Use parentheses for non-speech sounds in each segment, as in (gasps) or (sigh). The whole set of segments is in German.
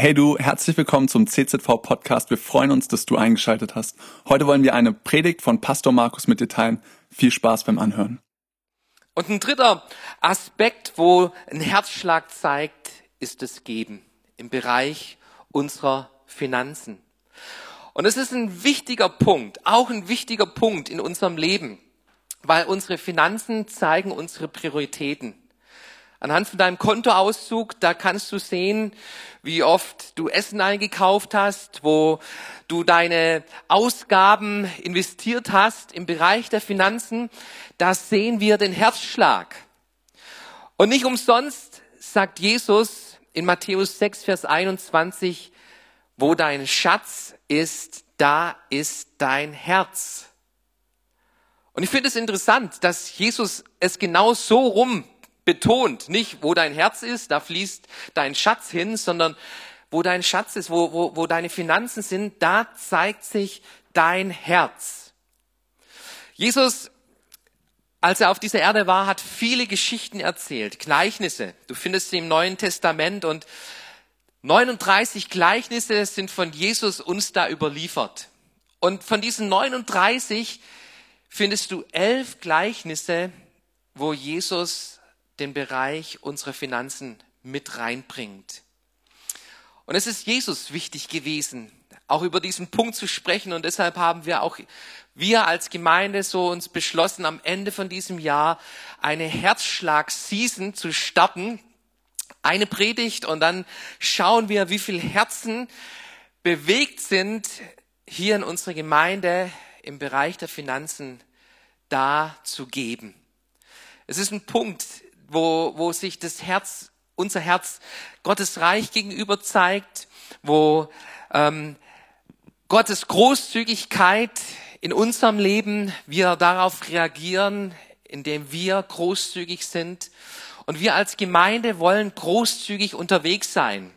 Hey du, herzlich willkommen zum CZV Podcast. Wir freuen uns, dass du eingeschaltet hast. Heute wollen wir eine Predigt von Pastor Markus mit dir teilen. Viel Spaß beim Anhören. Und ein dritter Aspekt, wo ein Herzschlag zeigt, ist das Geben im Bereich unserer Finanzen. Und es ist ein wichtiger Punkt, auch ein wichtiger Punkt in unserem Leben, weil unsere Finanzen zeigen unsere Prioritäten. Anhand von deinem Kontoauszug, da kannst du sehen, wie oft du Essen eingekauft hast, wo du deine Ausgaben investiert hast im Bereich der Finanzen. Da sehen wir den Herzschlag. Und nicht umsonst sagt Jesus in Matthäus 6, Vers 21, wo dein Schatz ist, da ist dein Herz. Und ich finde es interessant, dass Jesus es genau so rum betont. Nicht, wo dein Herz ist, da fließt dein Schatz hin, sondern wo dein Schatz ist, wo, wo, wo deine Finanzen sind, da zeigt sich dein Herz. Jesus, als er auf dieser Erde war, hat viele Geschichten erzählt, Gleichnisse. Du findest sie im Neuen Testament und 39 Gleichnisse sind von Jesus uns da überliefert. Und von diesen 39 findest du elf Gleichnisse, wo Jesus den Bereich unserer Finanzen mit reinbringt. Und es ist Jesus wichtig gewesen, auch über diesen Punkt zu sprechen. Und deshalb haben wir auch, wir als Gemeinde so uns beschlossen, am Ende von diesem Jahr eine Herzschlag-Season zu starten. Eine Predigt und dann schauen wir, wie viel Herzen bewegt sind, hier in unserer Gemeinde im Bereich der Finanzen da zu geben. Es ist ein Punkt, wo, wo sich das Herz, unser Herz Gottes Reich gegenüber zeigt, wo ähm, Gottes Großzügigkeit in unserem Leben, wir darauf reagieren, indem wir großzügig sind. Und wir als Gemeinde wollen großzügig unterwegs sein.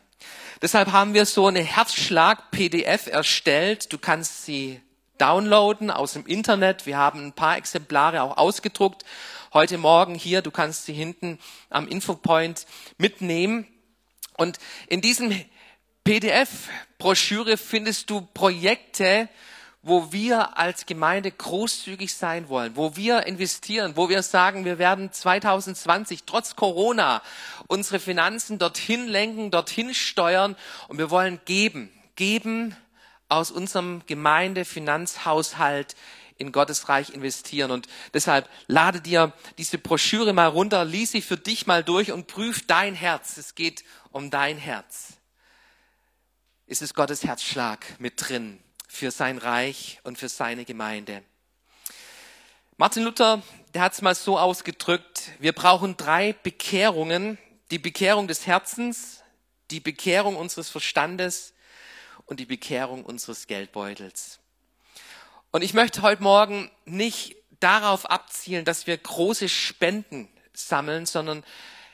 Deshalb haben wir so eine Herzschlag-PDF erstellt. Du kannst sie downloaden aus dem Internet. Wir haben ein paar Exemplare auch ausgedruckt heute Morgen hier. Du kannst sie hinten am Infopoint mitnehmen. Und in diesem PDF-Broschüre findest du Projekte, wo wir als Gemeinde großzügig sein wollen, wo wir investieren, wo wir sagen, wir werden 2020 trotz Corona unsere Finanzen dorthin lenken, dorthin steuern und wir wollen geben, geben aus unserem Gemeindefinanzhaushalt in Gottes Reich investieren. Und deshalb lade dir diese Broschüre mal runter, lies sie für dich mal durch und prüf dein Herz. Es geht um dein Herz. Ist es Gottes Herzschlag mit drin für sein Reich und für seine Gemeinde? Martin Luther, der hat es mal so ausgedrückt, wir brauchen drei Bekehrungen. Die Bekehrung des Herzens, die Bekehrung unseres Verstandes und die Bekehrung unseres Geldbeutels. Und ich möchte heute Morgen nicht darauf abzielen, dass wir große Spenden sammeln, sondern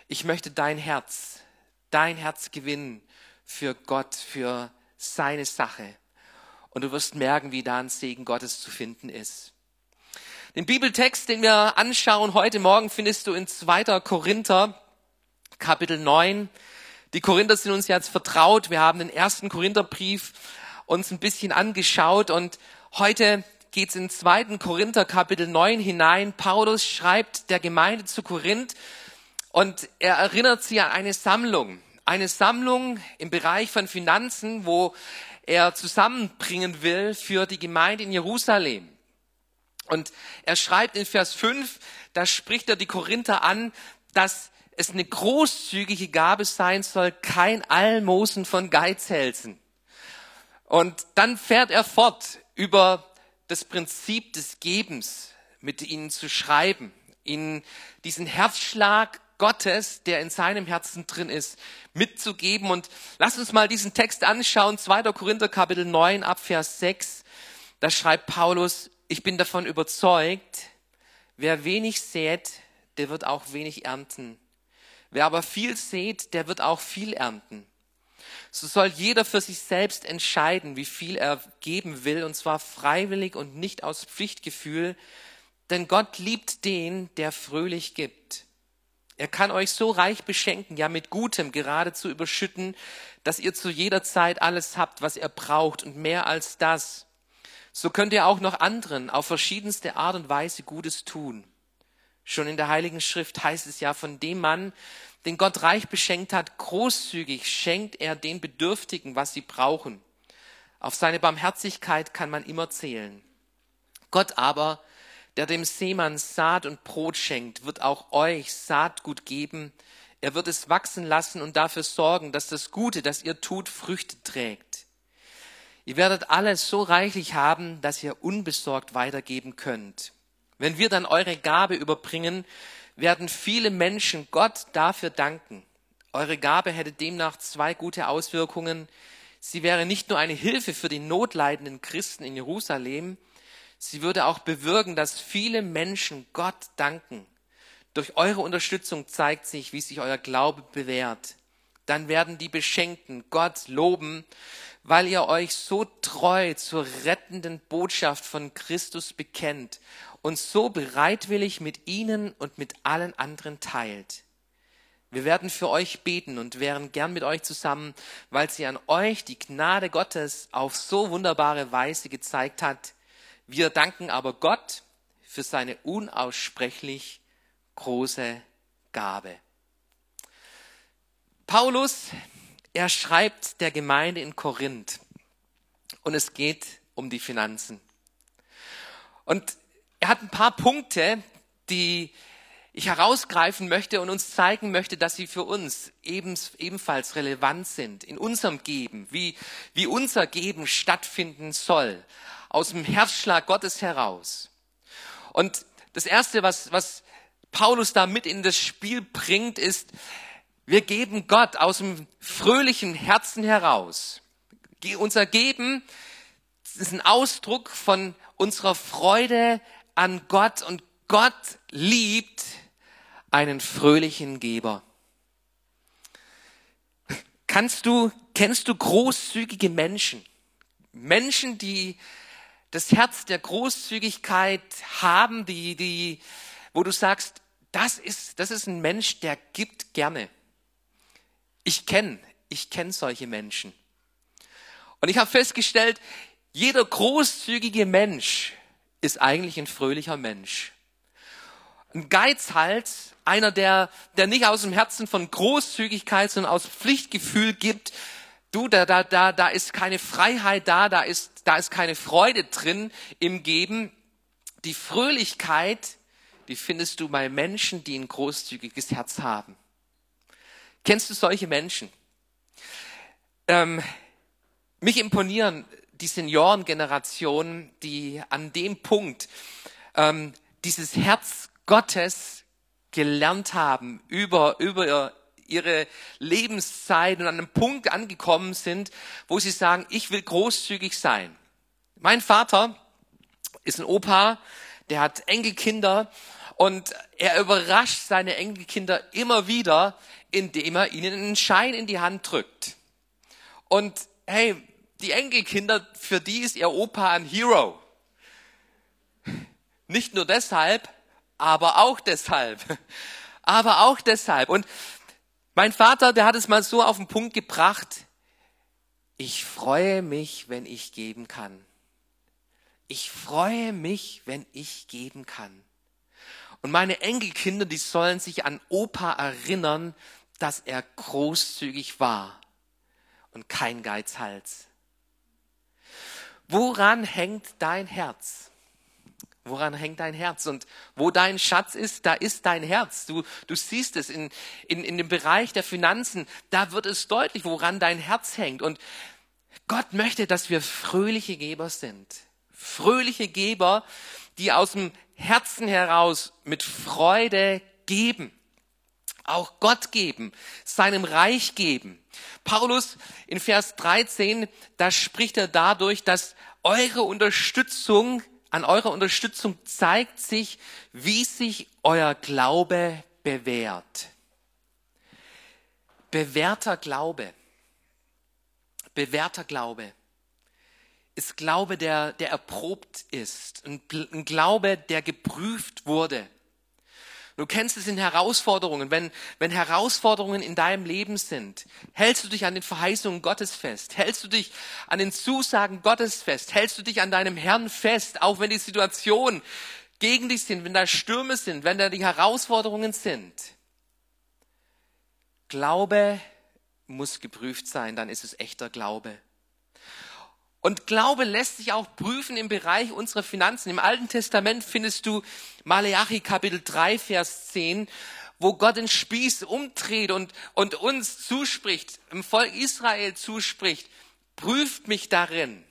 ich möchte dein Herz, dein Herz gewinnen für Gott, für seine Sache. Und du wirst merken, wie da ein Segen Gottes zu finden ist. Den Bibeltext, den wir anschauen heute Morgen, findest du in 2. Korinther, Kapitel 9. Die Korinther sind uns jetzt vertraut. Wir haben den ersten Korintherbrief uns ein bisschen angeschaut und Heute geht's in 2. Korinther Kapitel 9 hinein. Paulus schreibt der Gemeinde zu Korinth und er erinnert sie an eine Sammlung. Eine Sammlung im Bereich von Finanzen, wo er zusammenbringen will für die Gemeinde in Jerusalem. Und er schreibt in Vers 5, da spricht er die Korinther an, dass es eine großzügige Gabe sein soll, kein Almosen von Geizhälsen. Und dann fährt er fort über das Prinzip des Gebens mit ihnen zu schreiben, ihnen diesen Herzschlag Gottes, der in seinem Herzen drin ist, mitzugeben. Und lass uns mal diesen Text anschauen, 2. Korinther Kapitel 9 ab Vers 6. Da schreibt Paulus, ich bin davon überzeugt, wer wenig sät, der wird auch wenig ernten. Wer aber viel sät, der wird auch viel ernten. So soll jeder für sich selbst entscheiden, wie viel er geben will, und zwar freiwillig und nicht aus Pflichtgefühl, denn Gott liebt den, der fröhlich gibt. Er kann euch so reich beschenken, ja mit Gutem geradezu überschütten, dass ihr zu jeder Zeit alles habt, was ihr braucht und mehr als das. So könnt ihr auch noch anderen auf verschiedenste Art und Weise Gutes tun. Schon in der Heiligen Schrift heißt es ja von dem Mann, den Gott reich beschenkt hat, großzügig schenkt er den Bedürftigen, was sie brauchen. Auf seine Barmherzigkeit kann man immer zählen. Gott aber, der dem Seemann Saat und Brot schenkt, wird auch euch Saatgut geben. Er wird es wachsen lassen und dafür sorgen, dass das Gute, das ihr tut, Früchte trägt. Ihr werdet alles so reichlich haben, dass ihr unbesorgt weitergeben könnt. Wenn wir dann eure Gabe überbringen, werden viele Menschen Gott dafür danken. Eure Gabe hätte demnach zwei gute Auswirkungen. Sie wäre nicht nur eine Hilfe für die notleidenden Christen in Jerusalem, sie würde auch bewirken, dass viele Menschen Gott danken. Durch eure Unterstützung zeigt sich, wie sich euer Glaube bewährt. Dann werden die Beschenkten Gott loben, weil ihr euch so treu zur rettenden Botschaft von Christus bekennt und so bereitwillig mit ihnen und mit allen anderen teilt. Wir werden für euch beten und wären gern mit euch zusammen, weil sie an euch die Gnade Gottes auf so wunderbare Weise gezeigt hat. Wir danken aber Gott für seine unaussprechlich große Gabe. Paulus, er schreibt der Gemeinde in Korinth und es geht um die Finanzen. Und er hat ein paar Punkte, die ich herausgreifen möchte und uns zeigen möchte, dass sie für uns ebenfalls relevant sind in unserem Geben, wie, wie unser Geben stattfinden soll, aus dem Herzschlag Gottes heraus. Und das Erste, was, was Paulus da mit in das Spiel bringt, ist, wir geben Gott aus dem fröhlichen Herzen heraus. Unser Geben ist ein Ausdruck von unserer Freude an Gott und Gott liebt einen fröhlichen Geber. Kannst du, kennst du großzügige Menschen? Menschen, die das Herz der Großzügigkeit haben, die, die, wo du sagst, das ist, das ist ein Mensch, der gibt gerne. Ich kenne, ich kenne solche Menschen. Und ich habe festgestellt, jeder großzügige Mensch ist eigentlich ein fröhlicher Mensch. Ein Geizhals, einer, der, der nicht aus dem Herzen von Großzügigkeit, sondern aus Pflichtgefühl gibt, du, da, da, da, da ist keine Freiheit da, da ist, da ist keine Freude drin im Geben. Die Fröhlichkeit, die findest du bei Menschen, die ein großzügiges Herz haben. Kennst du solche Menschen? Ähm, mich imponieren die Seniorengeneration, die an dem Punkt ähm, dieses Herz Gottes gelernt haben über, über ihre Lebenszeit und an einem Punkt angekommen sind, wo sie sagen, ich will großzügig sein. Mein Vater ist ein Opa, der hat Enkelkinder und er überrascht seine Enkelkinder immer wieder, indem er ihnen einen Schein in die Hand drückt. Und hey, die Enkelkinder, für die ist ihr Opa ein Hero. Nicht nur deshalb, aber auch deshalb. (laughs) Aber auch deshalb. Und mein Vater, der hat es mal so auf den Punkt gebracht. Ich freue mich, wenn ich geben kann. Ich freue mich, wenn ich geben kann. Und meine Enkelkinder, die sollen sich an Opa erinnern, dass er großzügig war und kein Geizhals. Woran hängt dein Herz? Woran hängt dein Herz? Und wo dein Schatz ist, da ist dein Herz. Du, du siehst es in, in, in dem Bereich der Finanzen, da wird es deutlich, woran dein Herz hängt. Und Gott möchte, dass wir fröhliche Geber sind. Fröhliche Geber, die aus dem Herzen heraus mit Freude geben auch Gott geben, seinem Reich geben. Paulus in Vers 13, da spricht er dadurch, dass eure Unterstützung, an eurer Unterstützung zeigt sich, wie sich euer Glaube bewährt. Bewährter Glaube. Bewährter Glaube ist Glaube, der, der erprobt ist. Ein, ein Glaube, der geprüft wurde. Du kennst es in Herausforderungen. Wenn, wenn Herausforderungen in deinem Leben sind, hältst du dich an den Verheißungen Gottes fest? Hältst du dich an den Zusagen Gottes fest? Hältst du dich an deinem Herrn fest, auch wenn die Situation gegen dich sind, wenn da Stürme sind, wenn da die Herausforderungen sind? Glaube muss geprüft sein, dann ist es echter Glaube. Und Glaube lässt sich auch prüfen im Bereich unserer Finanzen. Im Alten Testament findest du Maleachi Kapitel 3, Vers 10, wo Gott den Spieß umdreht und, und uns zuspricht, im Volk Israel zuspricht, prüft mich darin,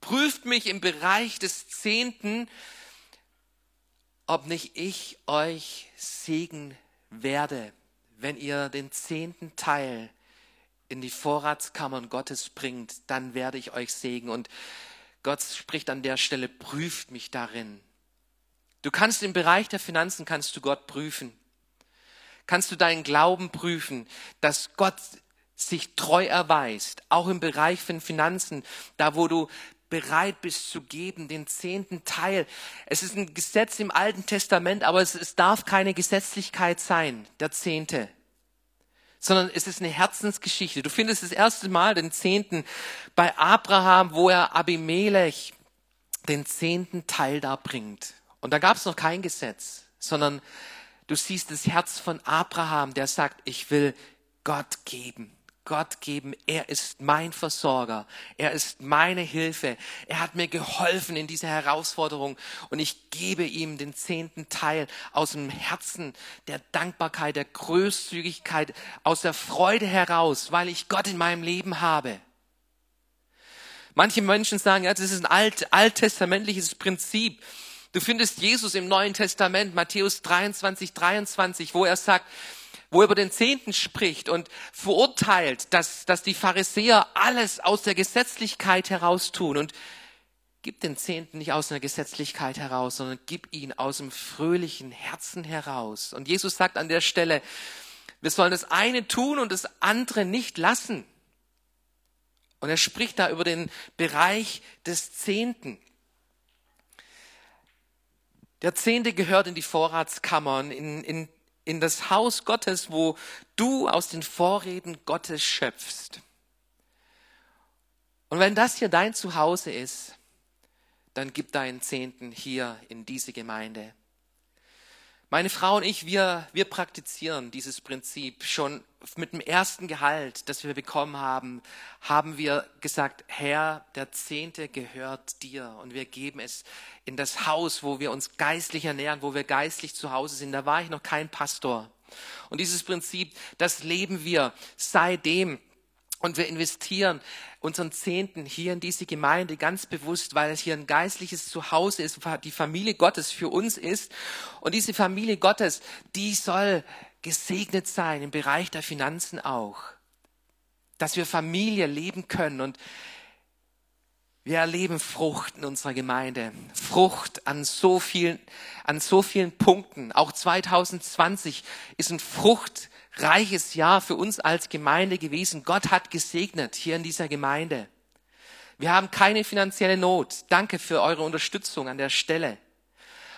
prüft mich im Bereich des Zehnten, ob nicht ich euch Segen werde, wenn ihr den zehnten Teil in die Vorratskammern Gottes bringt, dann werde ich euch segnen. Und Gott spricht an der Stelle, prüft mich darin. Du kannst im Bereich der Finanzen, kannst du Gott prüfen. Kannst du deinen Glauben prüfen, dass Gott sich treu erweist, auch im Bereich von Finanzen, da wo du bereit bist zu geben, den zehnten Teil. Es ist ein Gesetz im Alten Testament, aber es, es darf keine Gesetzlichkeit sein, der Zehnte sondern es ist eine Herzensgeschichte. Du findest das erste Mal den Zehnten bei Abraham, wo er Abimelech den zehnten Teil da bringt. Und da gab es noch kein Gesetz, sondern du siehst das Herz von Abraham, der sagt, ich will Gott geben. Gott geben, er ist mein Versorger, er ist meine Hilfe, er hat mir geholfen in dieser Herausforderung und ich gebe ihm den zehnten Teil aus dem Herzen der Dankbarkeit, der Großzügigkeit, aus der Freude heraus, weil ich Gott in meinem Leben habe. Manche Menschen sagen, ja, das ist ein alt, alttestamentliches Prinzip. Du findest Jesus im Neuen Testament, Matthäus 23, 23, wo er sagt, wo er über den Zehnten spricht und verurteilt, dass, dass die Pharisäer alles aus der Gesetzlichkeit heraus tun. Und gib den Zehnten nicht aus einer Gesetzlichkeit heraus, sondern gib ihn aus dem fröhlichen Herzen heraus. Und Jesus sagt an der Stelle, wir sollen das eine tun und das andere nicht lassen. Und er spricht da über den Bereich des Zehnten. Der Zehnte gehört in die Vorratskammern, in, in in das Haus Gottes, wo du aus den Vorreden Gottes schöpfst. Und wenn das hier dein Zuhause ist, dann gib deinen Zehnten hier in diese Gemeinde. Meine Frau und ich, wir, wir praktizieren dieses Prinzip. Schon mit dem ersten Gehalt, das wir bekommen haben, haben wir gesagt, Herr, der Zehnte gehört dir und wir geben es in das Haus, wo wir uns geistlich ernähren, wo wir geistlich zu Hause sind. Da war ich noch kein Pastor. Und dieses Prinzip, das leben wir seitdem. Und wir investieren unseren Zehnten hier in diese Gemeinde ganz bewusst, weil es hier ein geistliches Zuhause ist, die Familie Gottes für uns ist. Und diese Familie Gottes, die soll gesegnet sein im Bereich der Finanzen auch. Dass wir Familie leben können und wir erleben Frucht in unserer Gemeinde. Frucht an so vielen, an so vielen Punkten. Auch 2020 ist ein Frucht reiches Jahr für uns als Gemeinde gewesen. Gott hat gesegnet hier in dieser Gemeinde. Wir haben keine finanzielle Not. Danke für eure Unterstützung an der Stelle.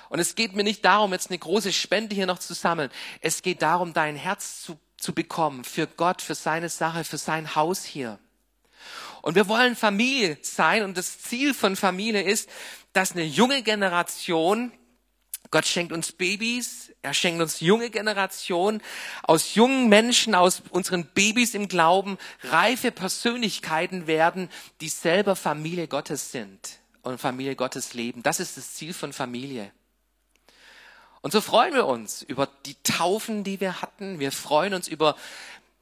Und es geht mir nicht darum, jetzt eine große Spende hier noch zu sammeln. Es geht darum, dein Herz zu, zu bekommen für Gott, für seine Sache, für sein Haus hier. Und wir wollen Familie sein und das Ziel von Familie ist, dass eine junge Generation Gott schenkt uns Babys, er schenkt uns junge Generationen, aus jungen Menschen, aus unseren Babys im Glauben, reife Persönlichkeiten werden, die selber Familie Gottes sind und Familie Gottes leben. Das ist das Ziel von Familie. Und so freuen wir uns über die Taufen, die wir hatten. Wir freuen uns über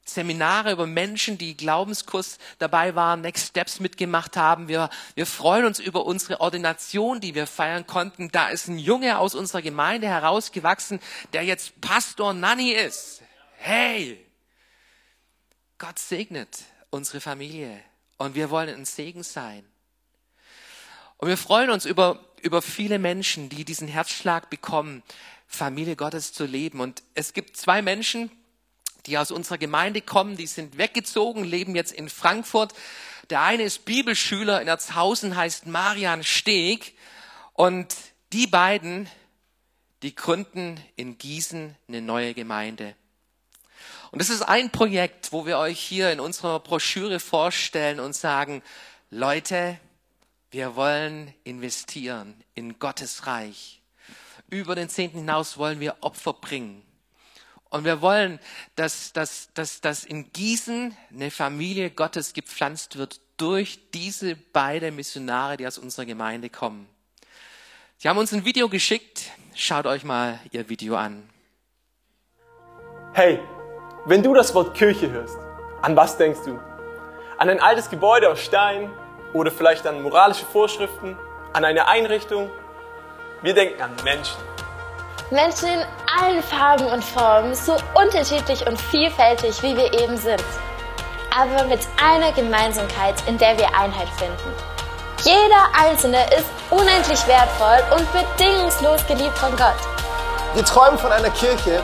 Seminare über Menschen, die Glaubenskurs dabei waren, Next Steps mitgemacht haben. Wir, wir freuen uns über unsere Ordination, die wir feiern konnten. Da ist ein Junge aus unserer Gemeinde herausgewachsen, der jetzt Pastor Nanny ist. Hey! Gott segnet unsere Familie und wir wollen ein Segen sein. Und wir freuen uns über, über viele Menschen, die diesen Herzschlag bekommen, Familie Gottes zu leben. Und es gibt zwei Menschen, die aus unserer Gemeinde kommen, die sind weggezogen, leben jetzt in Frankfurt. Der eine ist Bibelschüler in Erzhausen, heißt Marian Steg. Und die beiden, die gründen in Gießen eine neue Gemeinde. Und das ist ein Projekt, wo wir euch hier in unserer Broschüre vorstellen und sagen, Leute, wir wollen investieren in Gottes Reich. Über den Zehnten hinaus wollen wir Opfer bringen. Und wir wollen, dass, dass, dass, dass in Gießen eine Familie Gottes gepflanzt wird durch diese beiden Missionare, die aus unserer Gemeinde kommen. Sie haben uns ein Video geschickt. Schaut euch mal ihr Video an. Hey, wenn du das Wort Kirche hörst, an was denkst du? An ein altes Gebäude aus Stein oder vielleicht an moralische Vorschriften, an eine Einrichtung? Wir denken an Menschen. Menschen in allen Farben und Formen, so unterschiedlich und vielfältig, wie wir eben sind. Aber mit einer Gemeinsamkeit, in der wir Einheit finden. Jeder Einzelne ist unendlich wertvoll und bedingungslos geliebt von Gott. Wir träumen von einer Kirche,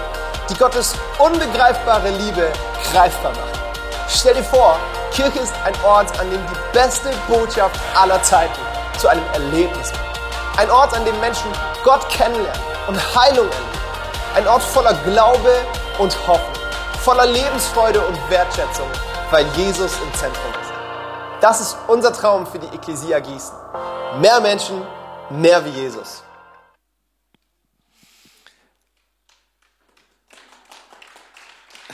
die Gottes unbegreifbare Liebe greifbar macht. Stell dir vor, Kirche ist ein Ort, an dem die beste Botschaft aller Zeiten zu einem Erlebnis wird. Ein Ort, an dem Menschen Gott kennenlernen und Heilung erleben. Ein Ort voller Glaube und Hoffnung, voller Lebensfreude und Wertschätzung, weil Jesus im Zentrum ist. Das ist unser Traum für die Ekklesia Gießen. Mehr Menschen, mehr wie Jesus. (laughs)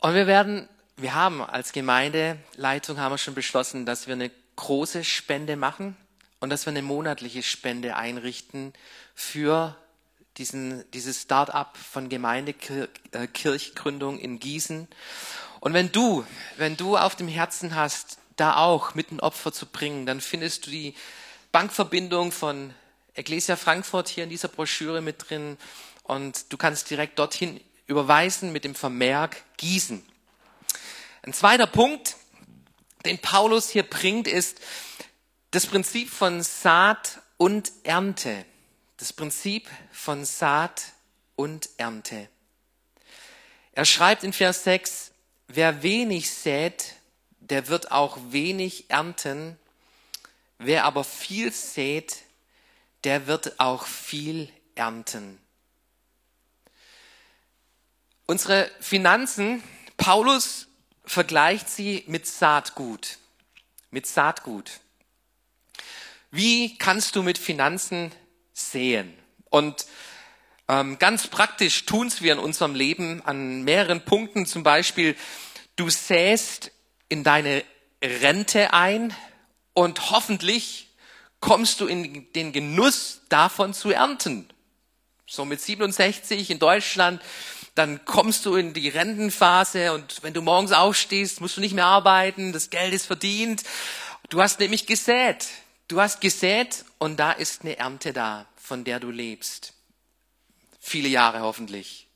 Und wir werden, wir haben als Gemeindeleitung haben wir schon beschlossen, dass wir eine große Spende machen und dass wir eine monatliche Spende einrichten für diesen, dieses Start-up von Gemeindekirchgründung in Gießen. Und wenn du, wenn du auf dem Herzen hast, da auch mit ein Opfer zu bringen, dann findest du die Bankverbindung von Ecclesia Frankfurt hier in dieser Broschüre mit drin und du kannst direkt dorthin überweisen mit dem Vermerk Gießen. Ein zweiter Punkt, den Paulus hier bringt, ist das Prinzip von Saat und Ernte. Das Prinzip von Saat und Ernte. Er schreibt in Vers 6, wer wenig sät, der wird auch wenig ernten. Wer aber viel sät, der wird auch viel ernten. Unsere Finanzen, Paulus vergleicht sie mit Saatgut. Mit Saatgut. Wie kannst du mit Finanzen sehen? Und ähm, ganz praktisch tun's wir in unserem Leben an mehreren Punkten. Zum Beispiel, du säst in deine Rente ein und hoffentlich kommst du in den Genuss davon zu ernten. So mit 67 in Deutschland dann kommst du in die Rentenphase und wenn du morgens aufstehst, musst du nicht mehr arbeiten, das Geld ist verdient. Du hast nämlich gesät. Du hast gesät und da ist eine Ernte da, von der du lebst. Viele Jahre hoffentlich.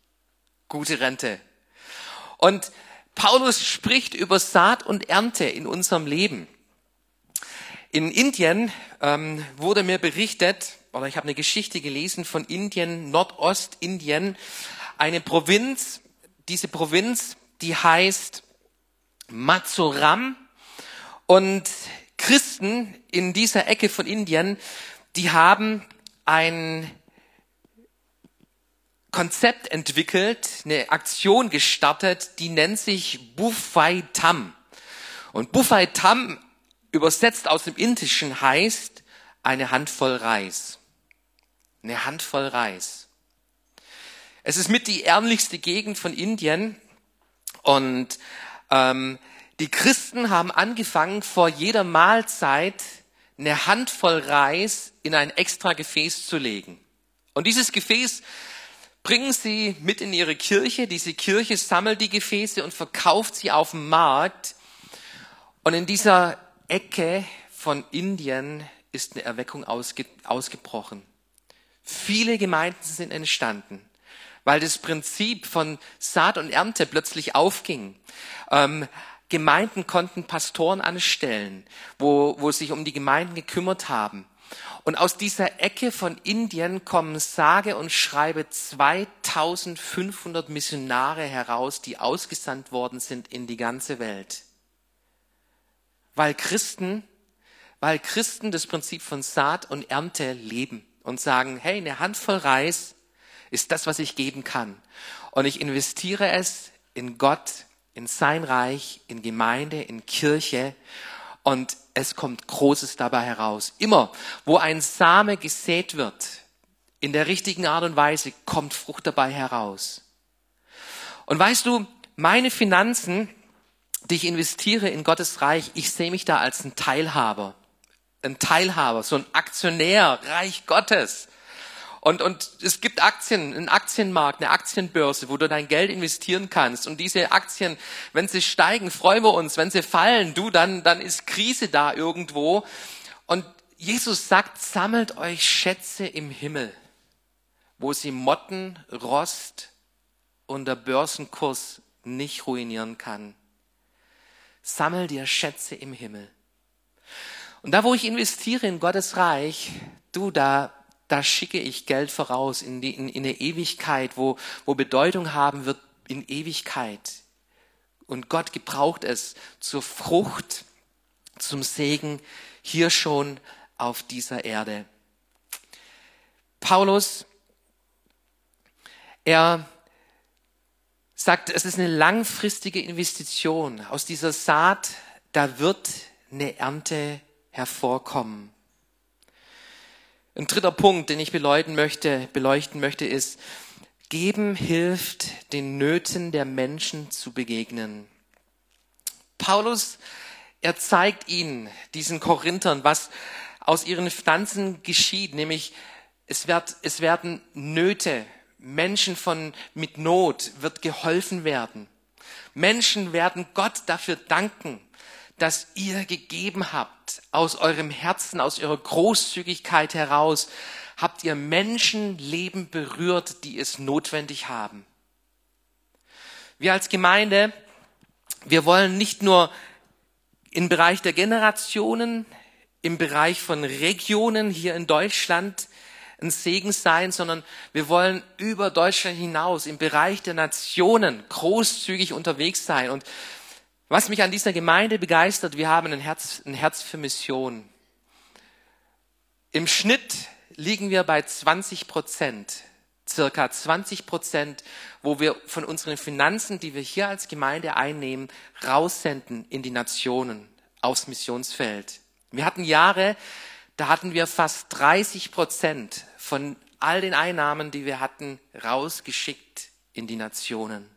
Gute Rente. Und Paulus spricht über Saat und Ernte in unserem Leben. In Indien ähm, wurde mir berichtet, oder ich habe eine Geschichte gelesen von Indien, Nordostindien, eine Provinz, diese Provinz, die heißt Matsuram und Christen in dieser Ecke von Indien, die haben ein Konzept entwickelt, eine Aktion gestartet, die nennt sich Bufai Tam. Und Bufai Tam übersetzt aus dem Indischen heißt eine Handvoll Reis. Eine Handvoll Reis. Es ist mit die ärmlichste Gegend von Indien und ähm, die Christen haben angefangen, vor jeder Mahlzeit eine Handvoll Reis in ein extra Gefäß zu legen. Und dieses Gefäß bringen sie mit in ihre Kirche. Diese Kirche sammelt die Gefäße und verkauft sie auf dem Markt. Und in dieser Ecke von Indien ist eine Erweckung ausge ausgebrochen. Viele Gemeinden sind entstanden weil das Prinzip von Saat und Ernte plötzlich aufging. Ähm, Gemeinden konnten Pastoren anstellen, wo, wo sich um die Gemeinden gekümmert haben. Und aus dieser Ecke von Indien kommen sage und schreibe 2500 Missionare heraus, die ausgesandt worden sind in die ganze Welt. Weil Christen, weil Christen das Prinzip von Saat und Ernte leben und sagen, hey, eine Handvoll Reis ist das, was ich geben kann. Und ich investiere es in Gott, in sein Reich, in Gemeinde, in Kirche und es kommt Großes dabei heraus. Immer, wo ein Same gesät wird, in der richtigen Art und Weise, kommt Frucht dabei heraus. Und weißt du, meine Finanzen, die ich investiere in Gottes Reich, ich sehe mich da als ein Teilhaber. Ein Teilhaber, so ein Aktionär, Reich Gottes. Und, und es gibt Aktien, einen Aktienmarkt, eine Aktienbörse, wo du dein Geld investieren kannst. Und diese Aktien, wenn sie steigen, freuen wir uns. Wenn sie fallen, du, dann, dann ist Krise da irgendwo. Und Jesus sagt, sammelt euch Schätze im Himmel, wo sie Motten, Rost und der Börsenkurs nicht ruinieren kann. Sammel dir Schätze im Himmel. Und da, wo ich investiere in Gottes Reich, du, da da schicke ich Geld voraus in, die, in, in eine Ewigkeit, wo, wo Bedeutung haben wird in Ewigkeit. Und Gott gebraucht es zur Frucht, zum Segen hier schon auf dieser Erde. Paulus, er sagt, es ist eine langfristige Investition. Aus dieser Saat, da wird eine Ernte hervorkommen. Ein dritter Punkt, den ich beleuchten möchte, beleuchten möchte, ist, geben hilft, den Nöten der Menschen zu begegnen. Paulus, er zeigt ihnen, diesen Korinthern, was aus ihren Pflanzen geschieht, nämlich es, wird, es werden Nöte, Menschen von, mit Not wird geholfen werden. Menschen werden Gott dafür danken, das ihr gegeben habt, aus eurem Herzen, aus eurer Großzügigkeit heraus, habt ihr Menschenleben berührt, die es notwendig haben. Wir als Gemeinde, wir wollen nicht nur im Bereich der Generationen, im Bereich von Regionen hier in Deutschland ein Segen sein, sondern wir wollen über Deutschland hinaus im Bereich der Nationen großzügig unterwegs sein. Und was mich an dieser Gemeinde begeistert, wir haben ein Herz, ein Herz für Mission. Im Schnitt liegen wir bei 20 Prozent, circa 20 Prozent, wo wir von unseren Finanzen, die wir hier als Gemeinde einnehmen, raussenden in die Nationen, aufs Missionsfeld. Wir hatten Jahre, da hatten wir fast 30 Prozent von all den Einnahmen, die wir hatten, rausgeschickt in die Nationen.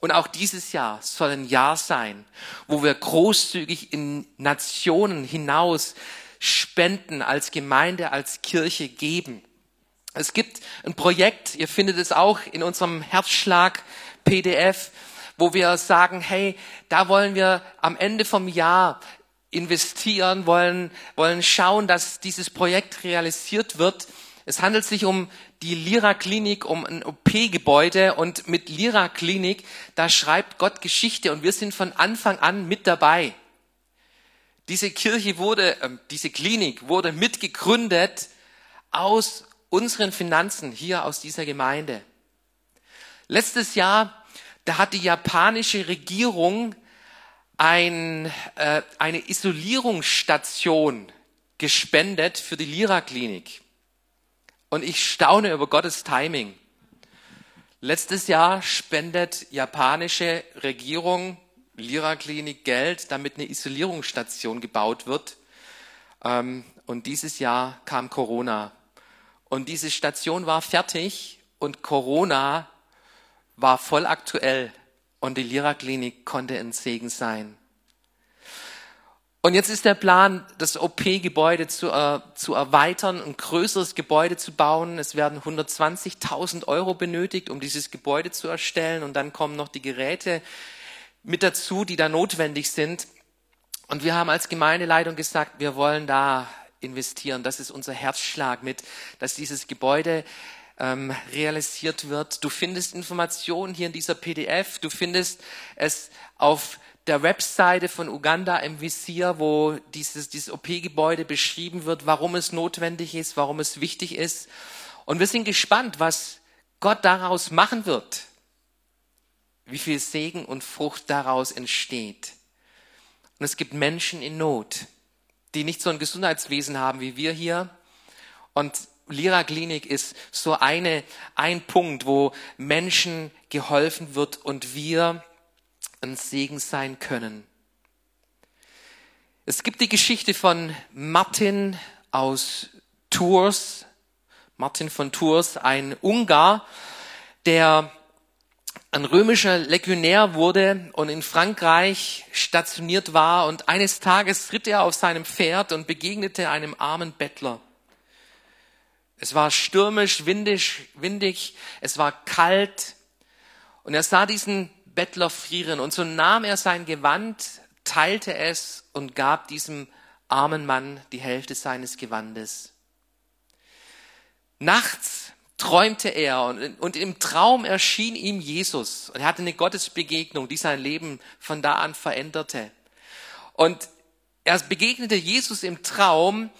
Und auch dieses Jahr soll ein Jahr sein, wo wir großzügig in Nationen hinaus spenden, als Gemeinde, als Kirche geben. Es gibt ein Projekt, ihr findet es auch in unserem Herzschlag PDF, wo wir sagen, hey, da wollen wir am Ende vom Jahr investieren, wollen, wollen schauen, dass dieses Projekt realisiert wird. Es handelt sich um die Lira Klinik, um ein OP-Gebäude und mit Lira Klinik, da schreibt Gott Geschichte und wir sind von Anfang an mit dabei. Diese Kirche wurde, äh, diese Klinik wurde mitgegründet aus unseren Finanzen hier aus dieser Gemeinde. Letztes Jahr, da hat die japanische Regierung ein, äh, eine Isolierungsstation gespendet für die Lira Klinik. Und ich staune über Gottes Timing. Letztes Jahr spendet japanische Regierung Lira Klinik Geld, damit eine Isolierungsstation gebaut wird. Ähm, und dieses Jahr kam Corona. Und diese Station war fertig und Corona war voll aktuell. Und die Lira Klinik konnte ein Segen sein. Und jetzt ist der Plan, das OP-Gebäude zu, äh, zu erweitern, ein größeres Gebäude zu bauen. Es werden 120.000 Euro benötigt, um dieses Gebäude zu erstellen. Und dann kommen noch die Geräte mit dazu, die da notwendig sind. Und wir haben als Gemeindeleitung gesagt, wir wollen da investieren. Das ist unser Herzschlag mit, dass dieses Gebäude ähm, realisiert wird. Du findest Informationen hier in dieser PDF. Du findest es auf der Webseite von Uganda im Visier, wo dieses, dieses OP-Gebäude beschrieben wird, warum es notwendig ist, warum es wichtig ist. Und wir sind gespannt, was Gott daraus machen wird, wie viel Segen und Frucht daraus entsteht. Und es gibt Menschen in Not, die nicht so ein Gesundheitswesen haben wie wir hier Und Lira Klinik ist so eine, ein Punkt, wo Menschen geholfen wird und wir ein Segen sein können. Es gibt die Geschichte von Martin aus Tours, Martin von Tours, ein Ungar, der ein römischer Legionär wurde und in Frankreich stationiert war und eines Tages ritt er auf seinem Pferd und begegnete einem armen Bettler. Es war stürmisch, windig, windig, es war kalt und er sah diesen Bettler frieren und so nahm er sein Gewand, teilte es und gab diesem armen Mann die Hälfte seines Gewandes. Nachts träumte er und, und, im Traum erschien ihm Jesus und er hatte eine Gottesbegegnung, die sein Leben von da an veränderte. Und er begegnete Jesus im Traum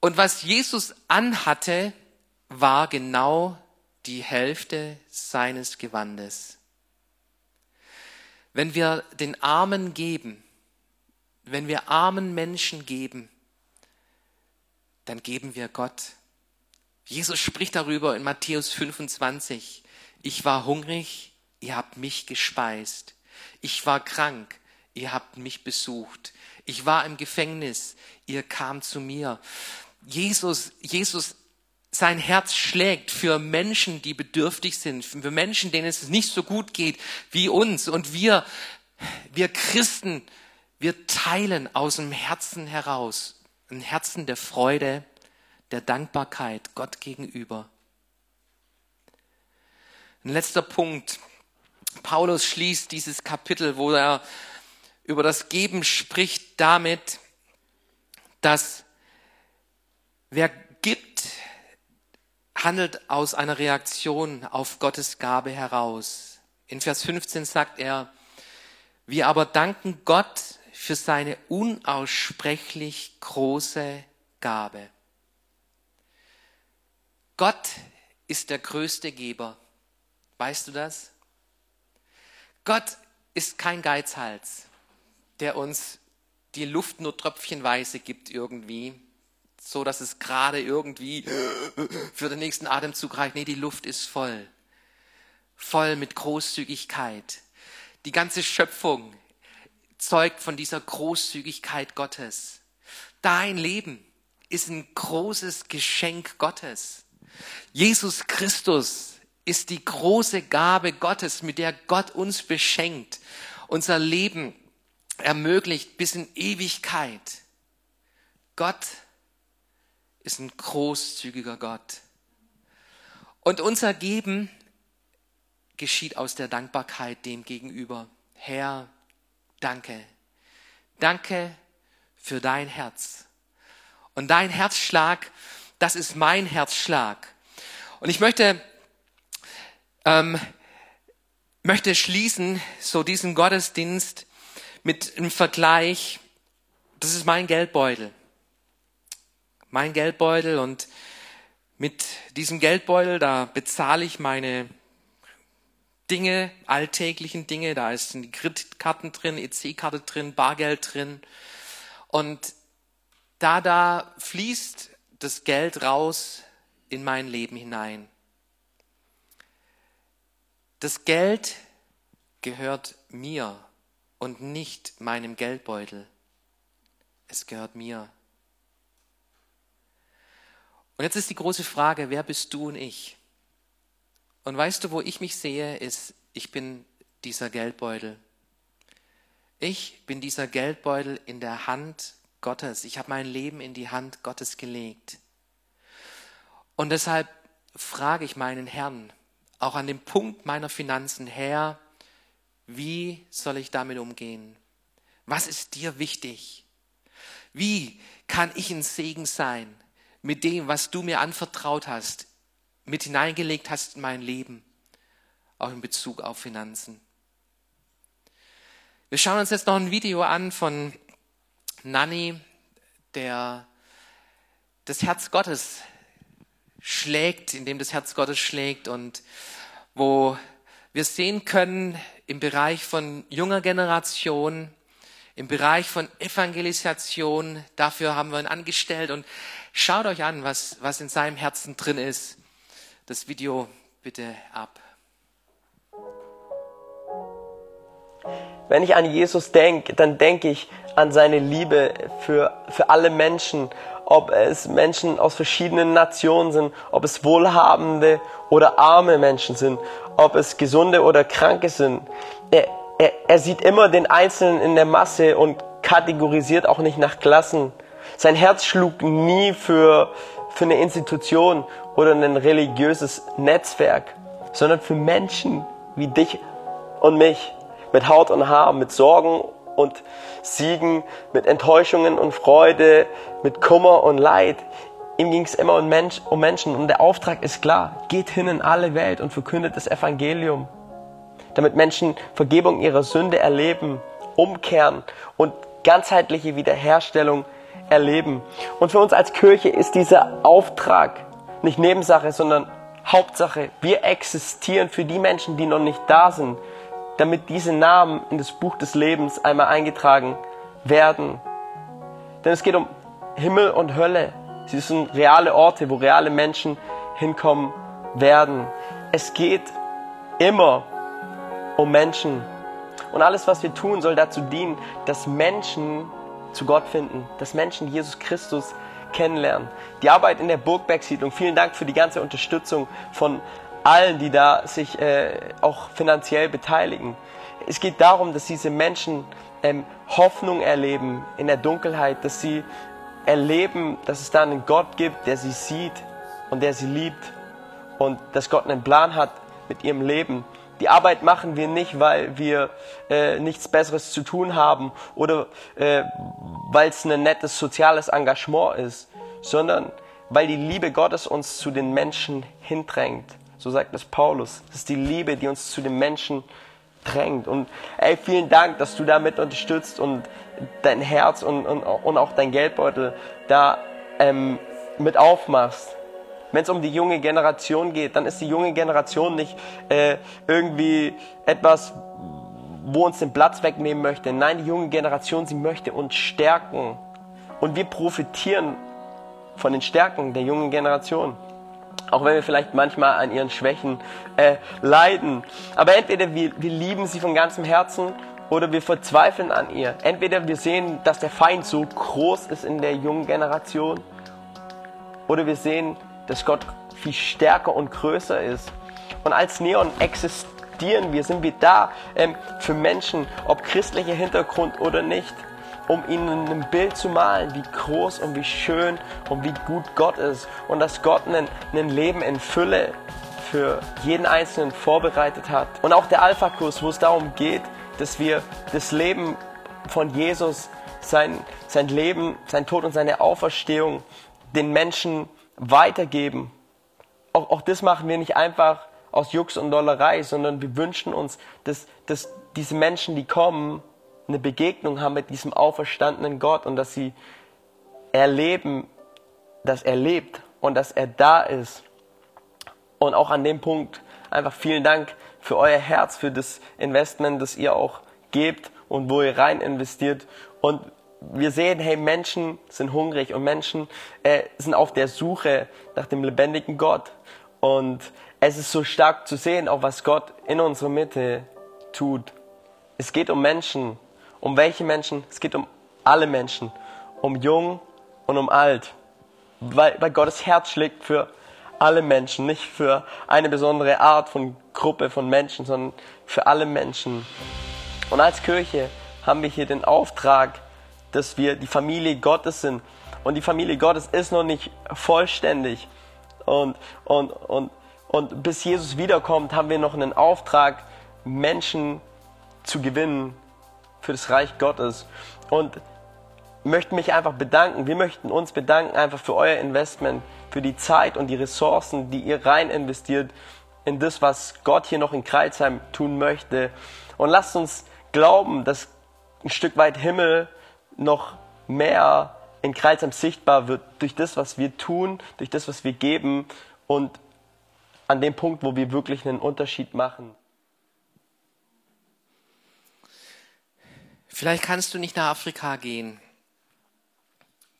und was Jesus anhatte, war genau die Hälfte seines Gewandes. Wenn wir den Armen geben, wenn wir armen Menschen geben, dann geben wir Gott. Jesus spricht darüber in Matthäus 25. Ich war hungrig, ihr habt mich gespeist. Ich war krank, ihr habt mich besucht. Ich war im Gefängnis, ihr kam zu mir. Jesus, Jesus, sein Herz schlägt für Menschen, die bedürftig sind, für Menschen, denen es nicht so gut geht wie uns. Und wir, wir Christen, wir teilen aus dem Herzen heraus ein Herzen der Freude, der Dankbarkeit Gott gegenüber. Ein letzter Punkt. Paulus schließt dieses Kapitel, wo er über das Geben spricht, damit, dass wer gibt, handelt aus einer Reaktion auf Gottes Gabe heraus. In Vers 15 sagt er, wir aber danken Gott für seine unaussprechlich große Gabe. Gott ist der größte Geber. Weißt du das? Gott ist kein Geizhals, der uns die Luft nur tröpfchenweise gibt irgendwie, so dass es gerade irgendwie (gasps) für den nächsten Atemzug reicht. Nee, die Luft ist voll. Voll mit Großzügigkeit. Die ganze Schöpfung zeugt von dieser Großzügigkeit Gottes. Dein Leben ist ein großes Geschenk Gottes. Jesus Christus ist die große Gabe Gottes, mit der Gott uns beschenkt, unser Leben ermöglicht bis in Ewigkeit. Gott ist ein großzügiger Gott. Und unser Geben geschieht aus der Dankbarkeit dem gegenüber. Herr, danke. Danke für dein Herz. Und dein Herzschlag das ist mein Herzschlag. Und ich möchte, ähm, möchte schließen, so diesen Gottesdienst mit einem Vergleich. Das ist mein Geldbeutel. Mein Geldbeutel und mit diesem Geldbeutel, da bezahle ich meine Dinge, alltäglichen Dinge, da sind die Kreditkarten drin, EC-Karte drin, Bargeld drin. Und da da fließt das Geld raus in mein Leben hinein. Das Geld gehört mir und nicht meinem Geldbeutel. Es gehört mir. Und jetzt ist die große Frage, wer bist du und ich? Und weißt du, wo ich mich sehe, ist, ich bin dieser Geldbeutel. Ich bin dieser Geldbeutel in der Hand Gottes. Ich habe mein Leben in die Hand Gottes gelegt. Und deshalb frage ich meinen Herrn, auch an dem Punkt meiner Finanzen, Herr, wie soll ich damit umgehen? Was ist dir wichtig? Wie kann ich ein Segen sein mit dem, was du mir anvertraut hast, mit hineingelegt hast in mein Leben, auch in Bezug auf Finanzen? Wir schauen uns jetzt noch ein Video an von Nanny, der das Herz Gottes schlägt, in dem das Herz Gottes schlägt und wo wir sehen können im Bereich von junger Generation, im Bereich von Evangelisation. Dafür haben wir ihn angestellt und schaut euch an, was, was in seinem Herzen drin ist. Das Video bitte ab. Wenn ich an Jesus denke, dann denke ich an seine Liebe für, für alle Menschen, ob es Menschen aus verschiedenen Nationen sind, ob es wohlhabende oder arme Menschen sind, ob es gesunde oder kranke sind. Er, er, er sieht immer den Einzelnen in der Masse und kategorisiert auch nicht nach Klassen. Sein Herz schlug nie für, für eine Institution oder ein religiöses Netzwerk, sondern für Menschen wie dich und mich, mit Haut und Haar, mit Sorgen und Siegen, mit Enttäuschungen und Freude, mit Kummer und Leid. Ihm ging es immer um, Mensch, um Menschen und der Auftrag ist klar. Geht hin in alle Welt und verkündet das Evangelium, damit Menschen Vergebung ihrer Sünde erleben, umkehren und ganzheitliche Wiederherstellung erleben. Und für uns als Kirche ist dieser Auftrag nicht Nebensache, sondern Hauptsache. Wir existieren für die Menschen, die noch nicht da sind, damit diese Namen in das Buch des Lebens einmal eingetragen werden. Denn es geht um Himmel und Hölle. Sie sind reale Orte, wo reale Menschen hinkommen werden. Es geht immer um Menschen. Und alles, was wir tun, soll dazu dienen, dass Menschen zu Gott finden, dass Menschen Jesus Christus kennenlernen. Die Arbeit in der Burgberg-Siedlung, vielen Dank für die ganze Unterstützung von allen, die da sich äh, auch finanziell beteiligen. Es geht darum, dass diese Menschen ähm, Hoffnung erleben in der Dunkelheit, dass sie erleben, dass es da einen Gott gibt, der sie sieht und der sie liebt und dass Gott einen Plan hat mit ihrem Leben. Die Arbeit machen wir nicht, weil wir äh, nichts Besseres zu tun haben oder äh, weil es ein nettes soziales Engagement ist, sondern weil die Liebe Gottes uns zu den Menschen hindrängt. So sagt es Paulus. Das ist die Liebe, die uns zu den Menschen drängt. Und ey, vielen Dank, dass du damit unterstützt und dein Herz und, und, und auch dein Geldbeutel da ähm, mit aufmachst. Wenn es um die junge Generation geht, dann ist die junge Generation nicht äh, irgendwie etwas, wo uns den Platz wegnehmen möchte. Nein, die junge Generation, sie möchte uns stärken. Und wir profitieren von den Stärken der jungen Generation. Auch wenn wir vielleicht manchmal an ihren Schwächen äh, leiden. Aber entweder wir, wir lieben sie von ganzem Herzen oder wir verzweifeln an ihr. Entweder wir sehen, dass der Feind so groß ist in der jungen Generation oder wir sehen, dass Gott viel stärker und größer ist. Und als Neon existieren wir, sind wir da ähm, für Menschen, ob christlicher Hintergrund oder nicht um ihnen ein Bild zu malen, wie groß und wie schön und wie gut Gott ist und dass Gott ein, Leben in Fülle für jeden Einzelnen vorbereitet hat. Und auch der Alpha-Kurs, wo es darum geht, dass wir das Leben von Jesus, sein, sein Leben, sein Tod und seine Auferstehung den Menschen weitergeben. Auch, auch das machen wir nicht einfach aus Jux und Dollerei, sondern wir wünschen uns, dass, dass diese Menschen, die kommen, eine Begegnung haben mit diesem auferstandenen Gott und dass sie erleben, dass er lebt und dass er da ist. Und auch an dem Punkt einfach vielen Dank für euer Herz, für das Investment, das ihr auch gebt und wo ihr rein investiert. Und wir sehen, hey, Menschen sind hungrig und Menschen äh, sind auf der Suche nach dem lebendigen Gott. Und es ist so stark zu sehen, auch was Gott in unserer Mitte tut. Es geht um Menschen, um welche Menschen? Es geht um alle Menschen. Um jung und um alt. Weil, weil Gottes Herz schlägt für alle Menschen, nicht für eine besondere Art von Gruppe von Menschen, sondern für alle Menschen. Und als Kirche haben wir hier den Auftrag, dass wir die Familie Gottes sind. Und die Familie Gottes ist noch nicht vollständig. Und, und, und, und bis Jesus wiederkommt, haben wir noch einen Auftrag, Menschen zu gewinnen für das Reich Gottes und möchten mich einfach bedanken. Wir möchten uns bedanken einfach für euer Investment, für die Zeit und die Ressourcen, die ihr rein investiert in das, was Gott hier noch in Kreilsheim tun möchte. Und lasst uns glauben, dass ein Stück weit Himmel noch mehr in Kreilsheim sichtbar wird durch das, was wir tun, durch das, was wir geben und an dem Punkt, wo wir wirklich einen Unterschied machen. Vielleicht kannst du nicht nach Afrika gehen,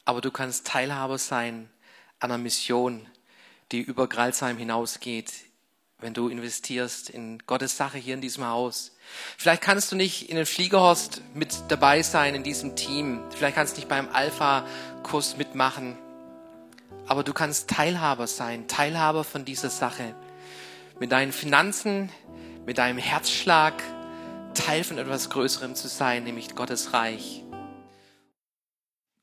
aber du kannst Teilhaber sein an einer Mission, die über Gralsheim hinausgeht, wenn du investierst in Gottes Sache hier in diesem Haus. Vielleicht kannst du nicht in den Fliegerhorst mit dabei sein in diesem Team. Vielleicht kannst du nicht beim Alpha-Kurs mitmachen. Aber du kannst Teilhaber sein, Teilhaber von dieser Sache. Mit deinen Finanzen, mit deinem Herzschlag, Teil von etwas Größerem zu sein, nämlich Gottes Reich.